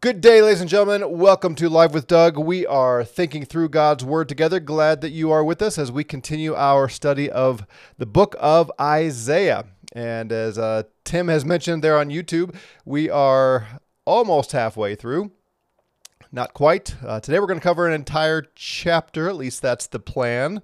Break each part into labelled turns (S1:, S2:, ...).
S1: Good day, ladies and gentlemen. Welcome to Live with Doug. We are thinking through God's Word together. Glad that you are with us as we continue our study of the book of Isaiah. And as uh, Tim has mentioned there on YouTube, we are almost halfway through. Not quite. Uh, today we're going to cover an entire chapter, at least that's the plan.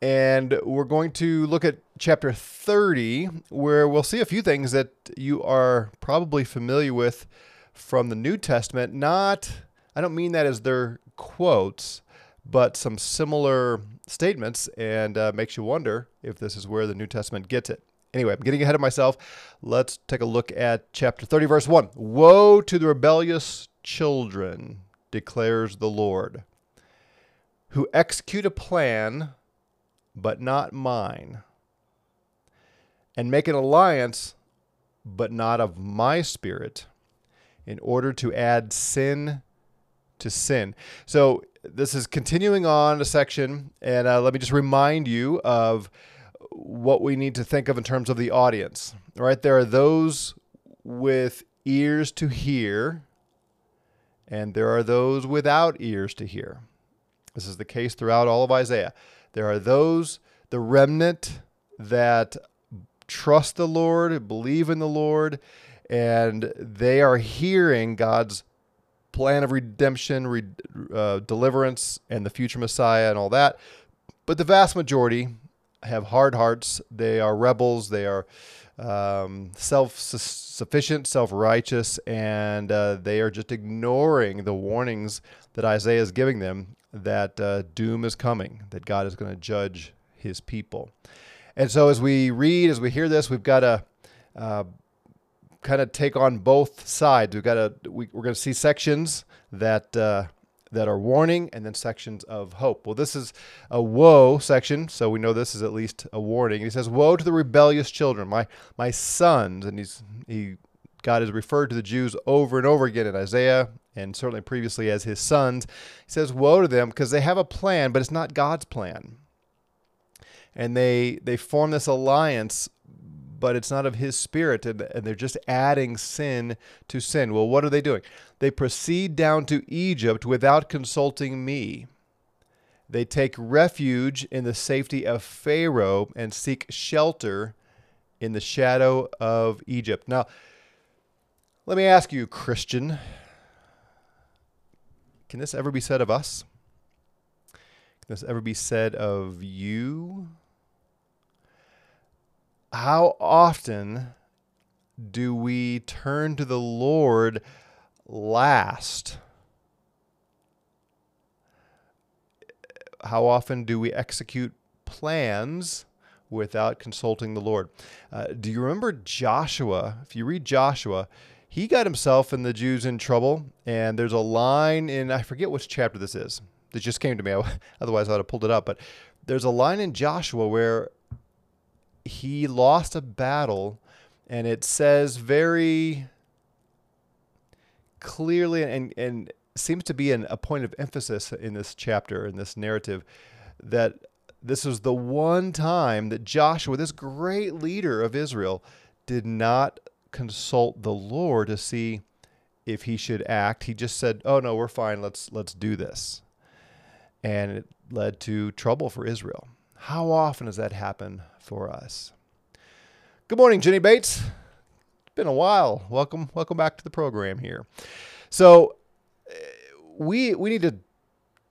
S1: And we're going to look at chapter 30, where we'll see a few things that you are probably familiar with from the New Testament. Not, I don't mean that as their quotes, but some similar statements, and uh, makes you wonder if this is where the New Testament gets it. Anyway, I'm getting ahead of myself. Let's take a look at chapter 30, verse 1. Woe to the rebellious children, declares the Lord, who execute a plan, but not mine, and make an alliance, but not of my spirit in order to add sin to sin. So this is continuing on a section, and uh, let me just remind you of what we need to think of in terms of the audience. Right, there are those with ears to hear, and there are those without ears to hear. This is the case throughout all of Isaiah. There are those, the remnant, that trust the Lord, believe in the Lord, and they are hearing God's plan of redemption, re, uh, deliverance, and the future Messiah and all that. But the vast majority have hard hearts. They are rebels. They are um, self sufficient, self righteous, and uh, they are just ignoring the warnings that Isaiah is giving them that uh, doom is coming, that God is going to judge his people. And so, as we read, as we hear this, we've got to uh, kind of take on both sides. We've got to we, are going to see sections that uh, that are warning and then sections of hope. Well, this is a woe section, so we know this is at least a warning. He says, "Woe to the rebellious children, my my sons," and he's he God has referred to the Jews over and over again in Isaiah and certainly previously as his sons. He says, "Woe to them because they have a plan, but it's not God's plan." And they they form this alliance but it's not of his spirit, and, and they're just adding sin to sin. Well, what are they doing? They proceed down to Egypt without consulting me. They take refuge in the safety of Pharaoh and seek shelter in the shadow of Egypt. Now, let me ask you, Christian, can this ever be said of us? Can this ever be said of you? How often do we turn to the Lord last? How often do we execute plans without consulting the Lord? Uh, do you remember Joshua? If you read Joshua, he got himself and the Jews in trouble. And there's a line in, I forget which chapter this is. That just came to me. Otherwise, I would have pulled it up. But there's a line in Joshua where he lost a battle, and it says very clearly and, and seems to be an, a point of emphasis in this chapter, in this narrative, that this was the one time that Joshua, this great leader of Israel, did not consult the Lord to see if he should act. He just said, "Oh no, we're fine. Let's let's do this." And it led to trouble for Israel. How often does that happen for us? Good morning, Jenny Bates. It's been a while. Welcome, welcome back to the program here. So, eh, we we need to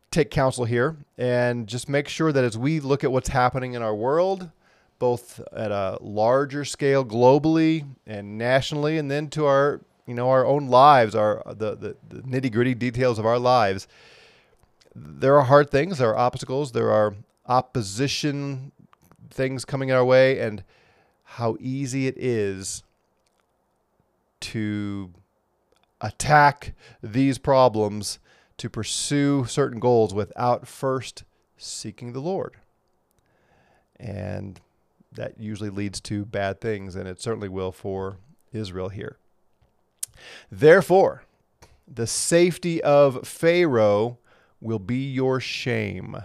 S1: take counsel here and just make sure that as we look at what's happening in our world, both at a larger scale globally and nationally, and then to our you know our own lives, our the the, the nitty gritty details of our lives. There are hard things, there are obstacles, there are opposition things coming our way and how easy it is to attack these problems to pursue certain goals without first seeking the Lord. And that usually leads to bad things, and it certainly will for Israel here. Therefore, the safety of Pharaoh will be your shame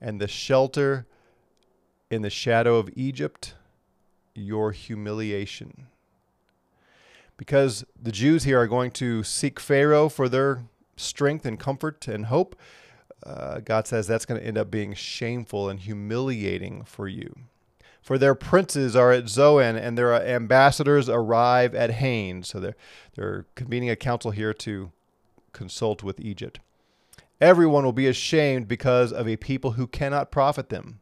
S1: and the shelter in the shadow of Egypt, your humiliation. Because the Jews here are going to seek Pharaoh for their strength and comfort and hope, uh, God says that's going to end up being shameful and humiliating for you. For their princes are at Zoan, and their ambassadors arrive at Hanes. So they're, they're convening a council here to consult with Egypt. Everyone will be ashamed because of a people who cannot profit them.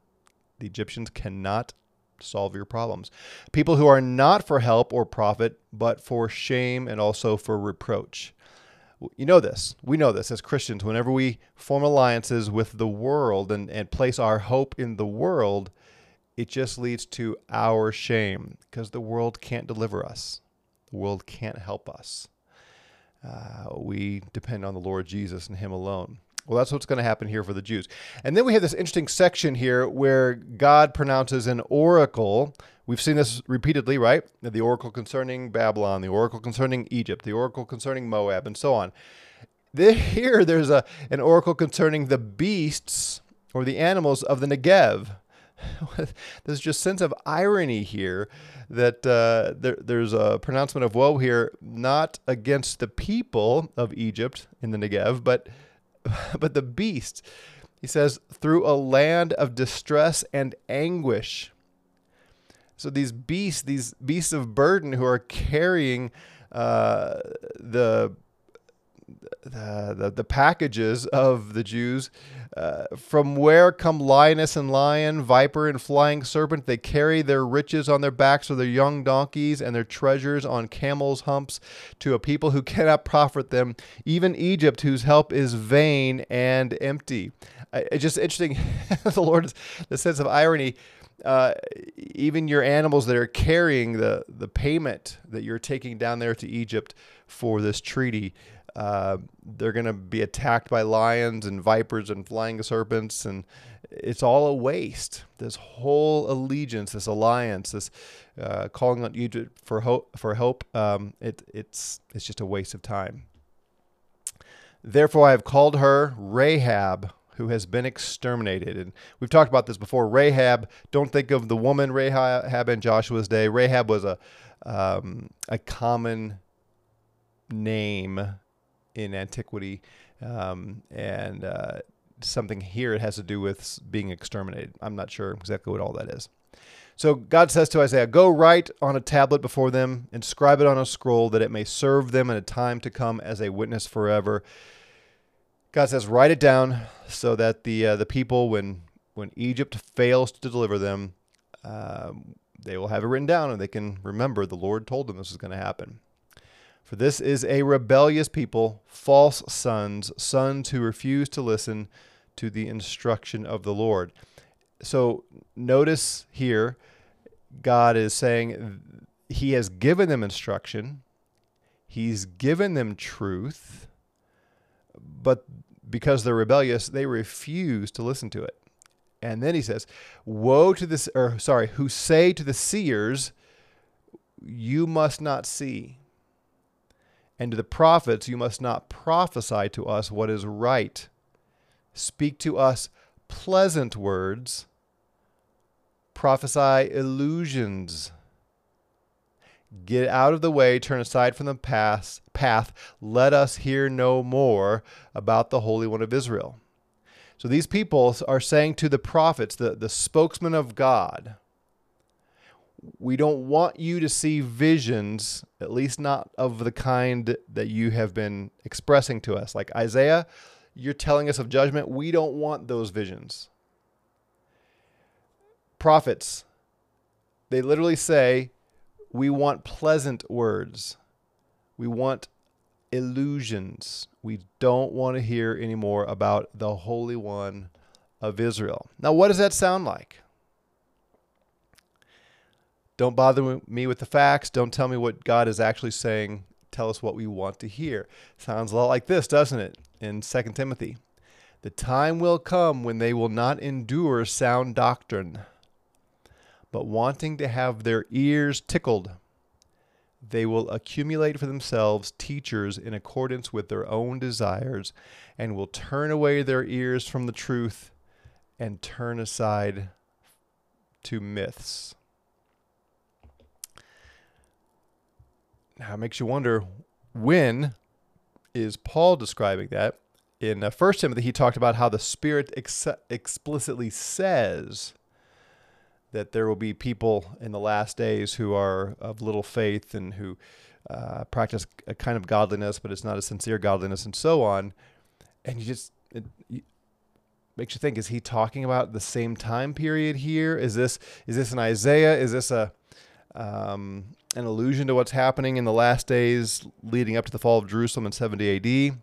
S1: The Egyptians cannot solve your problems. People who are not for help or profit, but for shame and also for reproach. You know this. We know this as Christians. Whenever we form alliances with the world and, and place our hope in the world, it just leads to our shame because the world can't deliver us. The world can't help us. Uh, we depend on the Lord Jesus and Him alone. Well, that's what's going to happen here for the Jews. And then we have this interesting section here where God pronounces an oracle. We've seen this repeatedly, right? The oracle concerning Babylon, the oracle concerning Egypt, the oracle concerning Moab, and so on. Here, there's a, an oracle concerning the beasts or the animals of the Negev. there's just sense of irony here that uh, there, there's a pronouncement of woe here, not against the people of Egypt in the Negev, but but the beasts. He says, through a land of distress and anguish. So these beasts, these beasts of burden who are carrying uh, the the, the, the packages of the Jews. Uh, from where come lioness and lion, viper and flying serpent? They carry their riches on their backs or their young donkeys and their treasures on camels' humps to a people who cannot profit them, even Egypt, whose help is vain and empty. It's just interesting, the Lord, the sense of irony. Uh, even your animals that are carrying the, the payment that you're taking down there to Egypt for this treaty uh, they're going to be attacked by lions and vipers and flying serpents, and it's all a waste. This whole allegiance, this alliance, this uh, calling on Egypt for hope, for hope, um, it, it's it's just a waste of time. Therefore, I have called her Rahab, who has been exterminated. And we've talked about this before. Rahab, don't think of the woman Rahab in Joshua's day. Rahab was a um, a common name in antiquity, um, and uh, something here it has to do with being exterminated. I'm not sure exactly what all that is. So God says to Isaiah, Go write on a tablet before them, inscribe it on a scroll, that it may serve them in a time to come as a witness forever. God says, Write it down so that the uh, the people, when when Egypt fails to deliver them, um, they will have it written down and they can remember the Lord told them this is going to happen. For this is a rebellious people, false sons, sons who refuse to listen to the instruction of the Lord. So notice here, God is saying He has given them instruction, He's given them truth, but because they're rebellious, they refuse to listen to it. And then he says, Woe to this, or sorry, who say to the seers, You must not see and to the prophets, you must not prophesy to us what is right. Speak to us pleasant words. Prophesy illusions. Get out of the way, turn aside from the path, path. Let us hear no more about the Holy One of Israel. So these people are saying to the prophets, the, the spokesman of God, we don't want you to see visions, at least not of the kind that you have been expressing to us. Like Isaiah, you're telling us of judgment. We don't want those visions. Prophets, they literally say, we want pleasant words. We want illusions. We don't want to hear anymore about the Holy One of Israel. Now, what does that sound like? Don't bother me with the facts. Don't tell me what God is actually saying. Tell us what we want to hear. Sounds a lot like this, doesn't it? In 2 Timothy. The time will come when they will not endure sound doctrine, but wanting to have their ears tickled, they will accumulate for themselves teachers in accordance with their own desires, and will turn away their ears from the truth and turn aside to myths. Now it makes you wonder when is Paul describing that? In uh, First Timothy, he talked about how the Spirit ex- explicitly says that there will be people in the last days who are of little faith and who uh, practice a kind of godliness, but it's not a sincere godliness, and so on. And you just it, you, makes you think: Is he talking about the same time period here? Is this is this an Isaiah? Is this a um, an allusion to what's happening in the last days leading up to the fall of Jerusalem in 70 AD?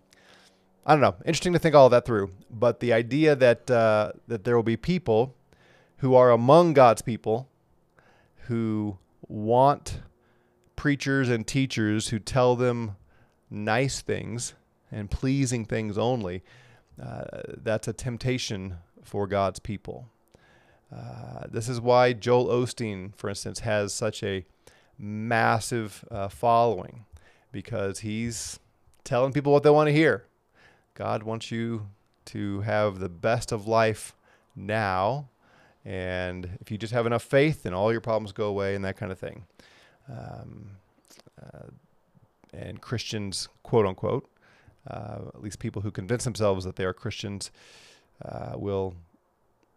S1: I don't know. Interesting to think all that through. But the idea that uh, that there will be people who are among God's people who want preachers and teachers who tell them nice things and pleasing things only, uh, that's a temptation for God's people. Uh, this is why Joel Osteen, for instance, has such a massive uh, following because he's telling people what they want to hear. God wants you to have the best of life now and if you just have enough faith, then all your problems go away and that kind of thing. Um, uh, and Christians, quote unquote, uh, at least people who convince themselves that they are Christians, uh, will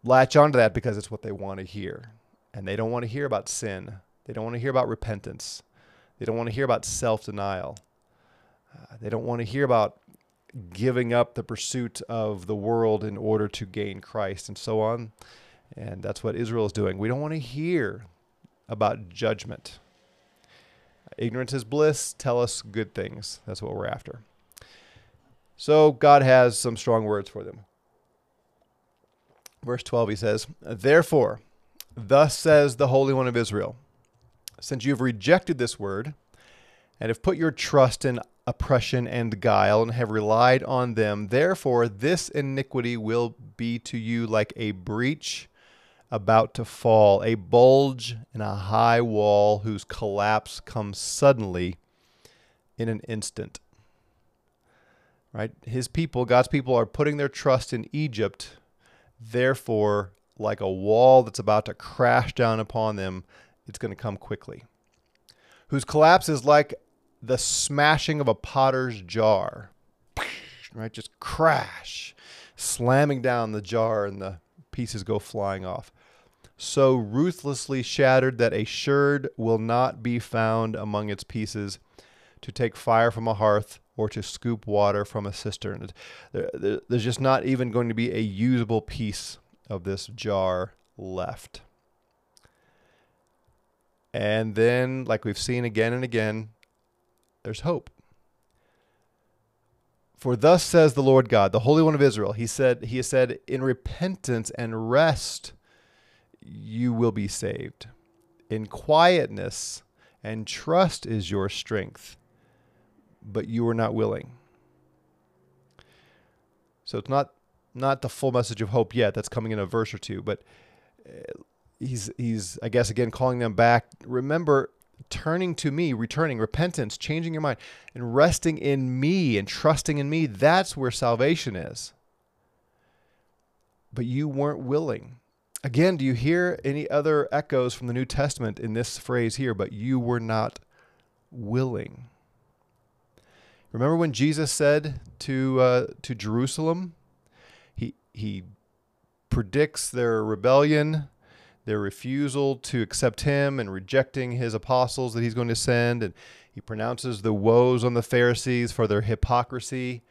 S1: latch onto that because it's what they want to hear. And they don't want to hear about sin. They don't want to hear about repentance. They don't want to hear about self denial. Uh, they don't want to hear about giving up the pursuit of the world in order to gain Christ and so on. And that's what Israel is doing. We don't want to hear about judgment. Ignorance is bliss. Tell us good things. That's what we're after. So God has some strong words for them. Verse 12, he says, Therefore, thus says the Holy One of Israel, since you have rejected this word and have put your trust in oppression and guile and have relied on them, therefore this iniquity will be to you like a breach about to fall, a bulge in a high wall whose collapse comes suddenly in an instant. Right? His people, God's people, are putting their trust in Egypt. Therefore, like a wall that's about to crash down upon them, it's going to come quickly. Whose collapse is like the smashing of a potter's jar. Right? Just crash, slamming down the jar and the pieces go flying off so ruthlessly shattered that a sherd will not be found among its pieces to take fire from a hearth or to scoop water from a cistern. there's just not even going to be a usable piece of this jar left. And then, like we've seen again and again, there's hope. For thus says the Lord God, the Holy One of Israel, He said, He has said, in repentance and rest you will be saved. In quietness and trust is your strength, but you are not willing. So it's not not the full message of hope yet. That's coming in a verse or two, but uh, he's he's I guess again calling them back. Remember turning to me, returning, repentance, changing your mind, and resting in me and trusting in me. That's where salvation is. But you weren't willing. Again, do you hear any other echoes from the New Testament in this phrase here? But you were not willing. Remember when Jesus said to uh, to Jerusalem, he he predicts their rebellion, their refusal to accept him, and rejecting his apostles that he's going to send, and he pronounces the woes on the Pharisees for their hypocrisy.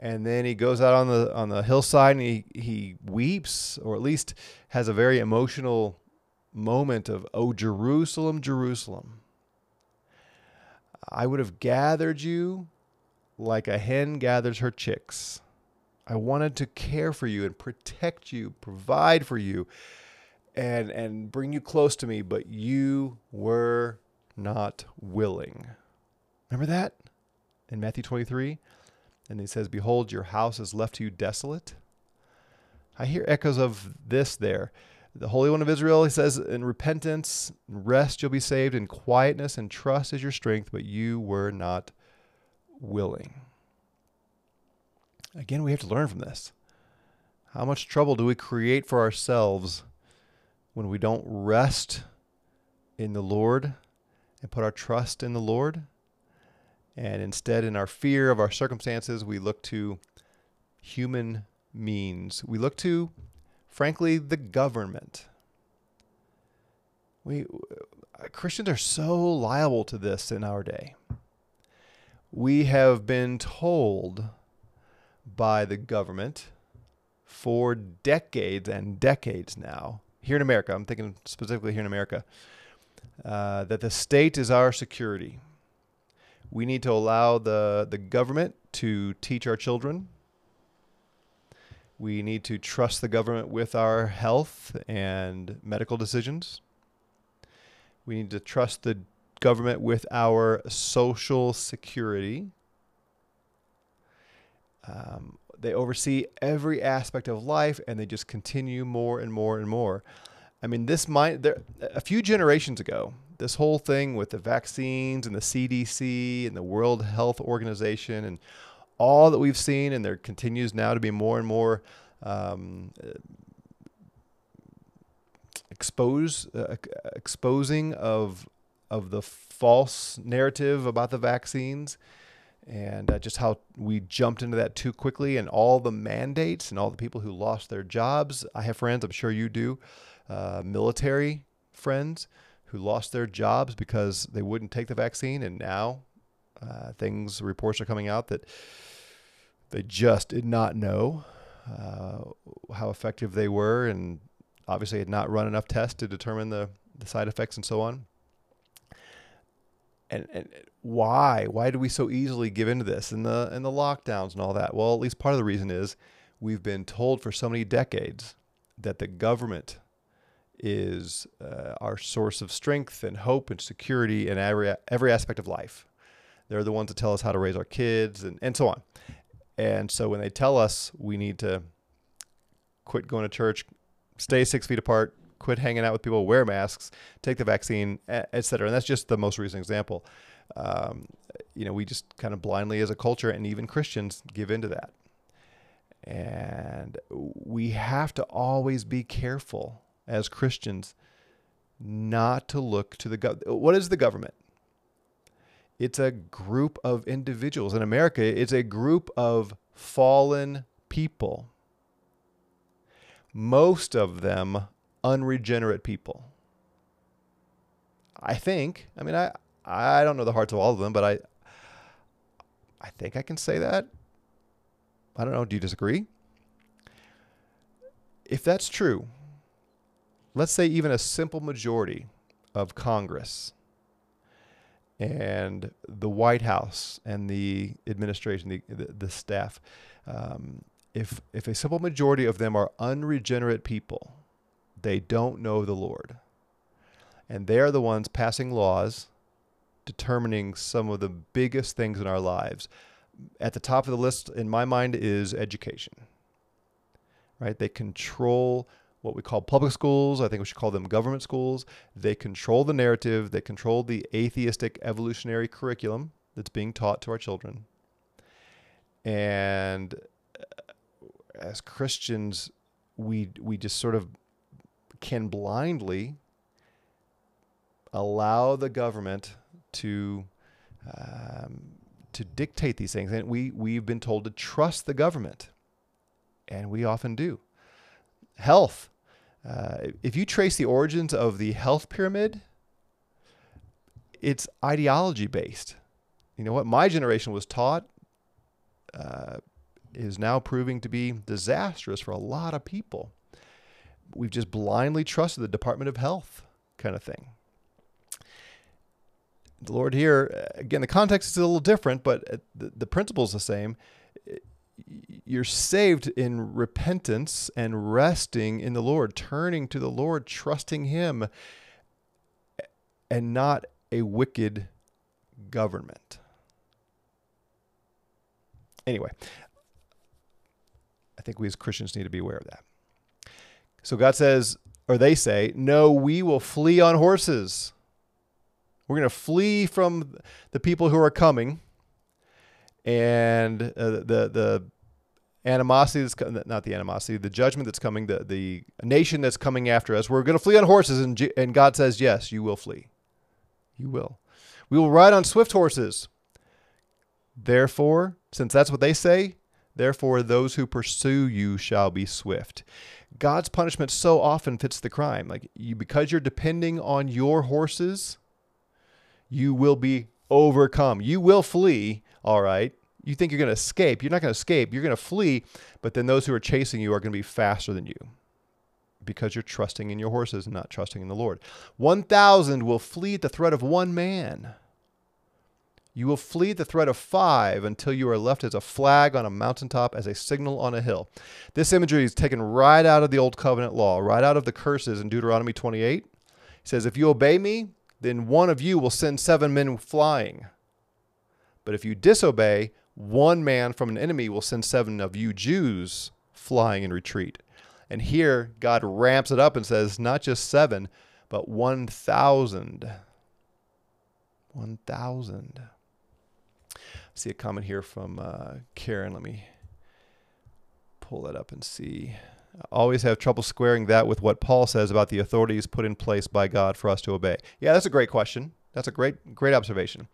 S1: And then he goes out on the on the hillside and he he weeps or at least has a very emotional moment of oh Jerusalem Jerusalem I would have gathered you like a hen gathers her chicks. I wanted to care for you and protect you provide for you and and bring you close to me but you were not willing remember that in Matthew 23 and he says, Behold, your house is left to you desolate. I hear echoes of this there. The Holy One of Israel, he says, in repentance, rest you'll be saved, in quietness and trust is your strength, but you were not willing. Again, we have to learn from this. How much trouble do we create for ourselves when we don't rest in the Lord and put our trust in the Lord? And instead, in our fear of our circumstances, we look to human means. We look to, frankly, the government. We uh, Christians are so liable to this in our day. We have been told by the government for decades and decades now, here in America, I'm thinking specifically here in America, uh, that the state is our security. We need to allow the, the government to teach our children. We need to trust the government with our health and medical decisions. We need to trust the government with our social security. Um, they oversee every aspect of life and they just continue more and more and more. I mean, this might, there, a few generations ago, this whole thing with the vaccines and the CDC and the World Health Organization and all that we've seen, and there continues now to be more and more um, expose uh, exposing of of the false narrative about the vaccines and uh, just how we jumped into that too quickly and all the mandates and all the people who lost their jobs. I have friends, I'm sure you do, uh, military friends who lost their jobs because they wouldn't take the vaccine. And now uh, things, reports are coming out that they just did not know uh, how effective they were and obviously had not run enough tests to determine the, the side effects and so on. And, and why? Why do we so easily give into this and the and the lockdowns and all that? Well, at least part of the reason is we've been told for so many decades that the government is uh, our source of strength and hope and security in every every aspect of life. They're the ones that tell us how to raise our kids and, and so on. And so when they tell us we need to quit going to church, stay six feet apart, quit hanging out with people, wear masks, take the vaccine, et cetera. And that's just the most recent example. Um, you know, we just kind of blindly as a culture and even Christians give into that. And we have to always be careful as Christians not to look to the government. What is the government? It's a group of individuals. In America, it's a group of fallen people most of them unregenerate people. I think. I mean, I I don't know the hearts of all of them, but I I think I can say that. I don't know. Do you disagree? If that's true, let's say even a simple majority of Congress and the White House and the administration, the the, the staff, um, if if a simple majority of them are unregenerate people, they don't know the Lord. And they are the ones passing laws determining some of the biggest things in our lives. At the top of the list in my mind is education. Right? They control what we call public schools. I think we should call them government schools. They control the narrative, they control the atheistic evolutionary curriculum that's being taught to our children. And uh, as Christians, we we just sort of can blindly allow the government to um, to dictate these things, and we we've been told to trust the government, and we often do. Health. Uh, if you trace the origins of the health pyramid, it's ideology based. You know what? My generation was taught uh, is now proving to be disastrous for a lot of people. We've just blindly trusted the Department of Health kind of thing. The Lord here, again, the context is a little different, but uh, the, the principle is the same. You're saved in repentance and resting in the Lord, turning to the Lord, trusting Him, and not a wicked government. Anyway, I think we as Christians need to be aware of that. So God says, or they say, no, we will flee on horses. We're going to flee from the people who are coming and uh, the, the animosity that's not the animosity, the judgment that's coming, the, the nation that's coming after us. We're going to flee on horses. And, and God says, yes, you will flee. You will. We will ride on swift horses. Therefore, since that's what they say, therefore those who pursue you shall be swift. God's punishment so often fits the crime. Like you because you're depending on your horses, you will be overcome. You will flee, all right. You think you're going to escape. You're not going to escape. You're going to flee, but then those who are chasing you are going to be faster than you because you're trusting in your horses and not trusting in the Lord. 1,000 will flee at the threat of one man. You will flee the threat of five until you are left as a flag on a mountaintop, as a signal on a hill. This imagery is taken right out of the Old Covenant law, right out of the curses in Deuteronomy 28. He says, If you obey me, then one of you will send seven men flying. But if you disobey, one man from an enemy will send seven of you Jews flying in retreat. And here, God ramps it up and says, not just seven, but 1,000. 1,000 see a comment here from uh, Karen. Let me pull that up and see. I always have trouble squaring that with what Paul says about the authorities put in place by God for us to obey. Yeah, that's a great question. That's a great, great observation.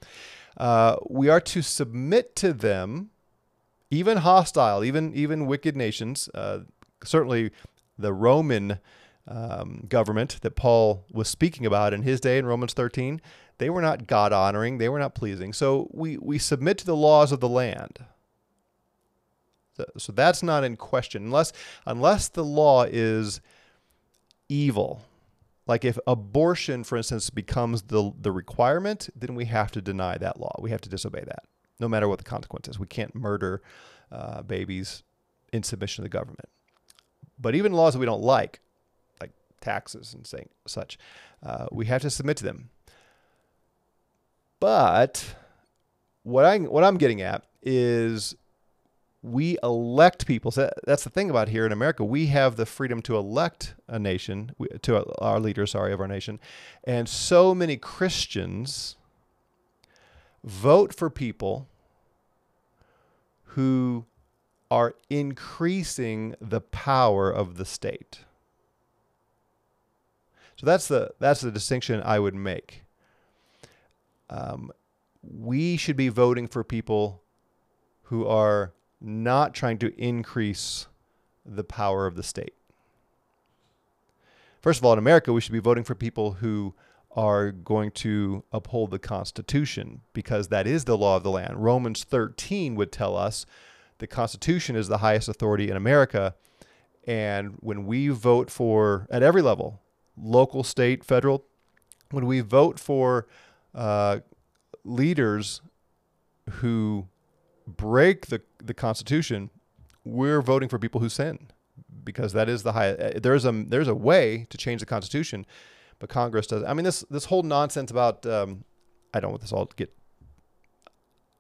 S1: Uh, we are to submit to them, even hostile, even even wicked nations. Uh, certainly, the Roman um, government that Paul was speaking about in his day in Romans 13 they were not God honoring, they were not pleasing. So we, we submit to the laws of the land. So, that's not in question unless unless the law is evil. Like if abortion, for instance, becomes the the requirement, then we have to deny that law. We have to disobey that, no matter what the consequences. We can't murder uh, babies in submission to the government. But even laws that we don't like taxes and such, uh, we have to submit to them. But what I what I'm getting at is we elect people. So that's the thing about here in America. We have the freedom to elect a nation, to our leaders, sorry, of our nation. And so many Christians vote for people who are increasing the power of the state. So that's the that's the distinction I would make um, we should be voting for people who are not trying to increase the power of the state. First of all, in America, we should be voting for people who are going to uphold the Constitution because that is the law of the land. Romans 13 would tell us the Constitution is the highest authority in America. And when we vote for, at every level, local, state, federal, when we vote for uh, leaders who break the, the Constitution, we're voting for people who sin because that is the high. Uh, there's a there's a way to change the Constitution, but Congress does. I mean, this this whole nonsense about um, I don't want this all to get.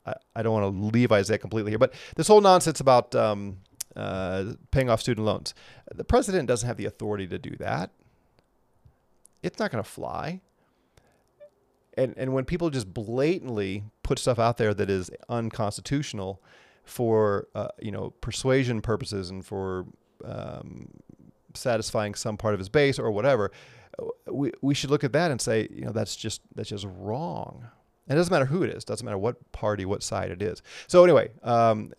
S1: I, I don't want to leave Isaiah completely here, but this whole nonsense about um, uh, paying off student loans. The president doesn't have the authority to do that. It's not going to fly and and when people just blatantly put stuff out there that is unconstitutional for uh, you know persuasion purposes and for um, satisfying some part of his base or whatever, we we should look at that and say you know that's just that's just wrong. And it doesn't matter who it is. Doesn't matter what party, what side it is. So anyway, um,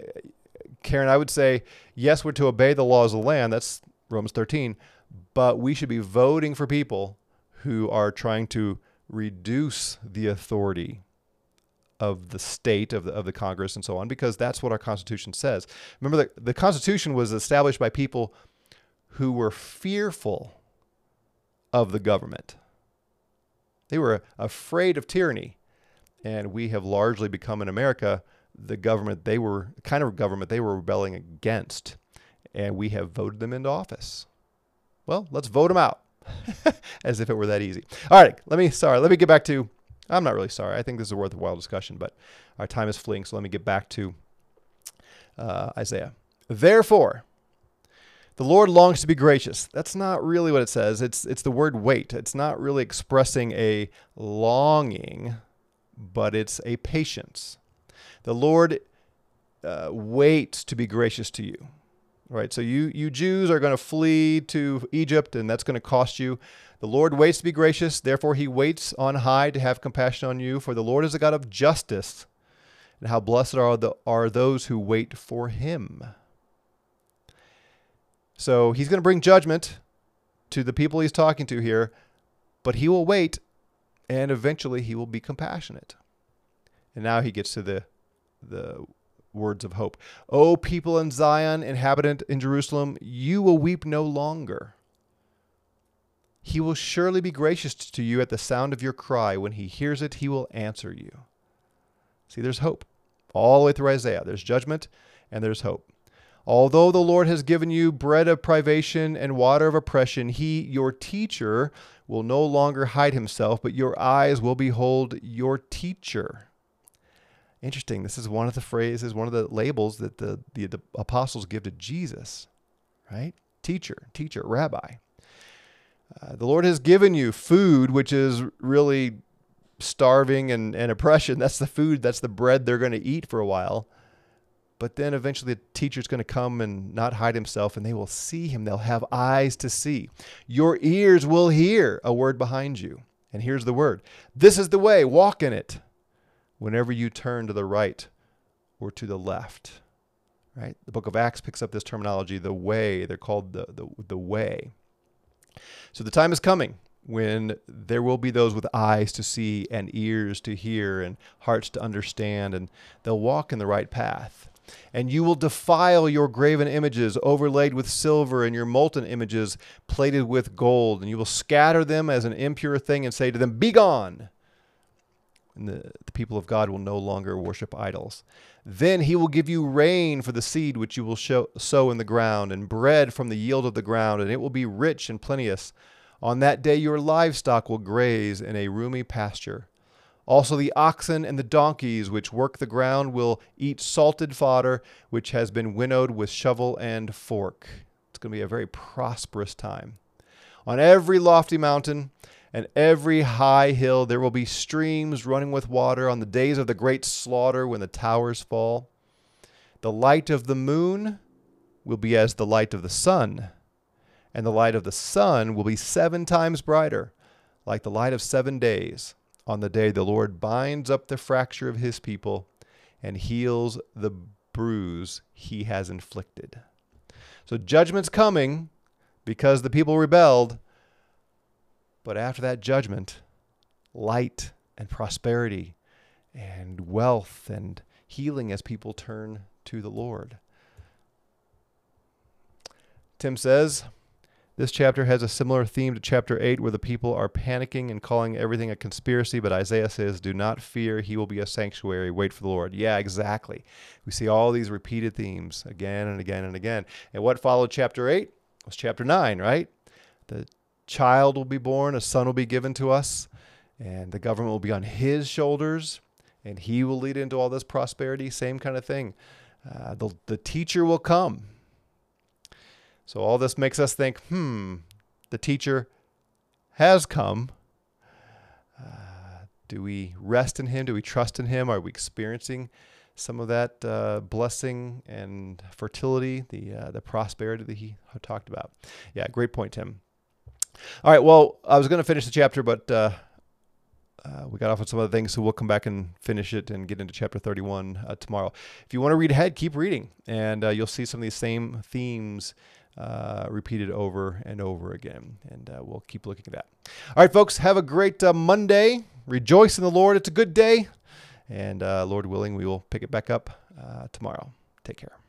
S1: Karen, I would say yes, we're to obey the laws of the land. That's Romans 13, but we should be voting for people who are trying to reduce the authority of the state, of the, of the Congress, and so on, because that's what our Constitution says. Remember, that the Constitution was established by people who were fearful of the government. They were afraid of tyranny. And we have largely become in America the government they were, kind of government they were rebelling against. And we have voted them into office. Well, let's vote them out. as if it were that easy. All right, let me sorry, let me get back to I'm not really sorry. I think this is a worthwhile discussion, but our time is fleeing, so let me get back to uh, Isaiah. Therefore, the Lord longs to be gracious. That's not really what it says. It's it's the word wait. It's not really expressing a longing, but it's a patience. The Lord uh, waits to be gracious to you right? So you you Jews are going to flee to Egypt, and that's going to cost you. The Lord waits to be gracious, therefore He waits on high to have compassion on you. For the Lord is a God of justice, and how blessed are, the, are those who wait for him. So he's going to bring judgment to the people he's talking to here, but he will wait and eventually he will be compassionate. And now he gets to the the words of hope. O people in Zion, inhabitant in Jerusalem, you will weep no longer. He will surely be gracious to you at the sound of your cry. When he hears it, he will answer you. See, there's hope. All the way through Isaiah, there's judgment and there's hope. Although the Lord has given you bread of privation and water of oppression, he, your teacher, will no longer hide himself, but your eyes will behold your teacher. Interesting. This is one of the phrases, one of the labels that the, the, the apostles give to Jesus, right? Teacher, teacher, rabbi. Uh, the Lord has given you food, which is really starving and, and oppression. That's the food, that's the bread they're going to eat for a while. But then eventually the teacher's going to come and not hide himself, and they will see him. They'll have eyes to see. Your ears will hear a word behind you. And here's the word This is the way, walk in it whenever you turn to the right or to the left. Right? The book of Acts picks up this terminology, the way. They're called the, the, the way. So the time is coming when there will be those with eyes to see and ears to hear and hearts to understand, and they'll walk in the right path. And you will defile your graven images overlaid with silver and your molten images plated with gold. And you will scatter them as an impure thing and say to them, Begone! And the, the people of God will no longer worship idols. Then he will give you rain for the seed which you will show, sow in the ground, and bread from the yield of the ground, and it will be rich and plenteous. On that day your livestock will graze in a roomy pasture. Also, the oxen and the donkeys which work the ground will eat salted fodder, which has been winnowed with shovel and fork. It's going to be a very prosperous time. On every lofty mountain and every high hill there will be streams running with water on the days of the great slaughter when the towers fall. The light of the moon will be as the light of the sun, and the light of the sun will be seven times brighter, like the light of seven days on the day the Lord binds up the fracture of his people and heals the bruise he has inflicted. So judgment's coming because the people rebelled. But after that judgment, light and prosperity and wealth and healing as people turn to the Lord. Tim says, this chapter has a similar theme to chapter 8, where the people are panicking and calling everything a conspiracy, but Isaiah says, Do not fear, he will be a sanctuary. Wait for the Lord. Yeah, exactly. We see all these repeated themes again and again and again. And what followed chapter 8 was chapter 9, right? The child will be born, a son will be given to us, and the government will be on his shoulders, and he will lead into all this prosperity. Same kind of thing. Uh, the, the teacher will come so all this makes us think, hmm, the teacher has come. Uh, do we rest in him? Do we trust in him? Are we experiencing some of that uh, blessing and fertility, the uh, the prosperity that he talked about? Yeah, great point, Tim. All right, well, I was going to finish the chapter, but uh, uh, we got off on some other things, so we'll come back and finish it and get into chapter 31 uh, tomorrow. If you want to read ahead, keep reading, and uh, you'll see some of these same themes uh, repeated over and over again. And uh, we'll keep looking at that. All right, folks, have a great Monday. Rejoice in the Lord. It's a good day. And Lord willing, we will pick it back up tomorrow. Take care.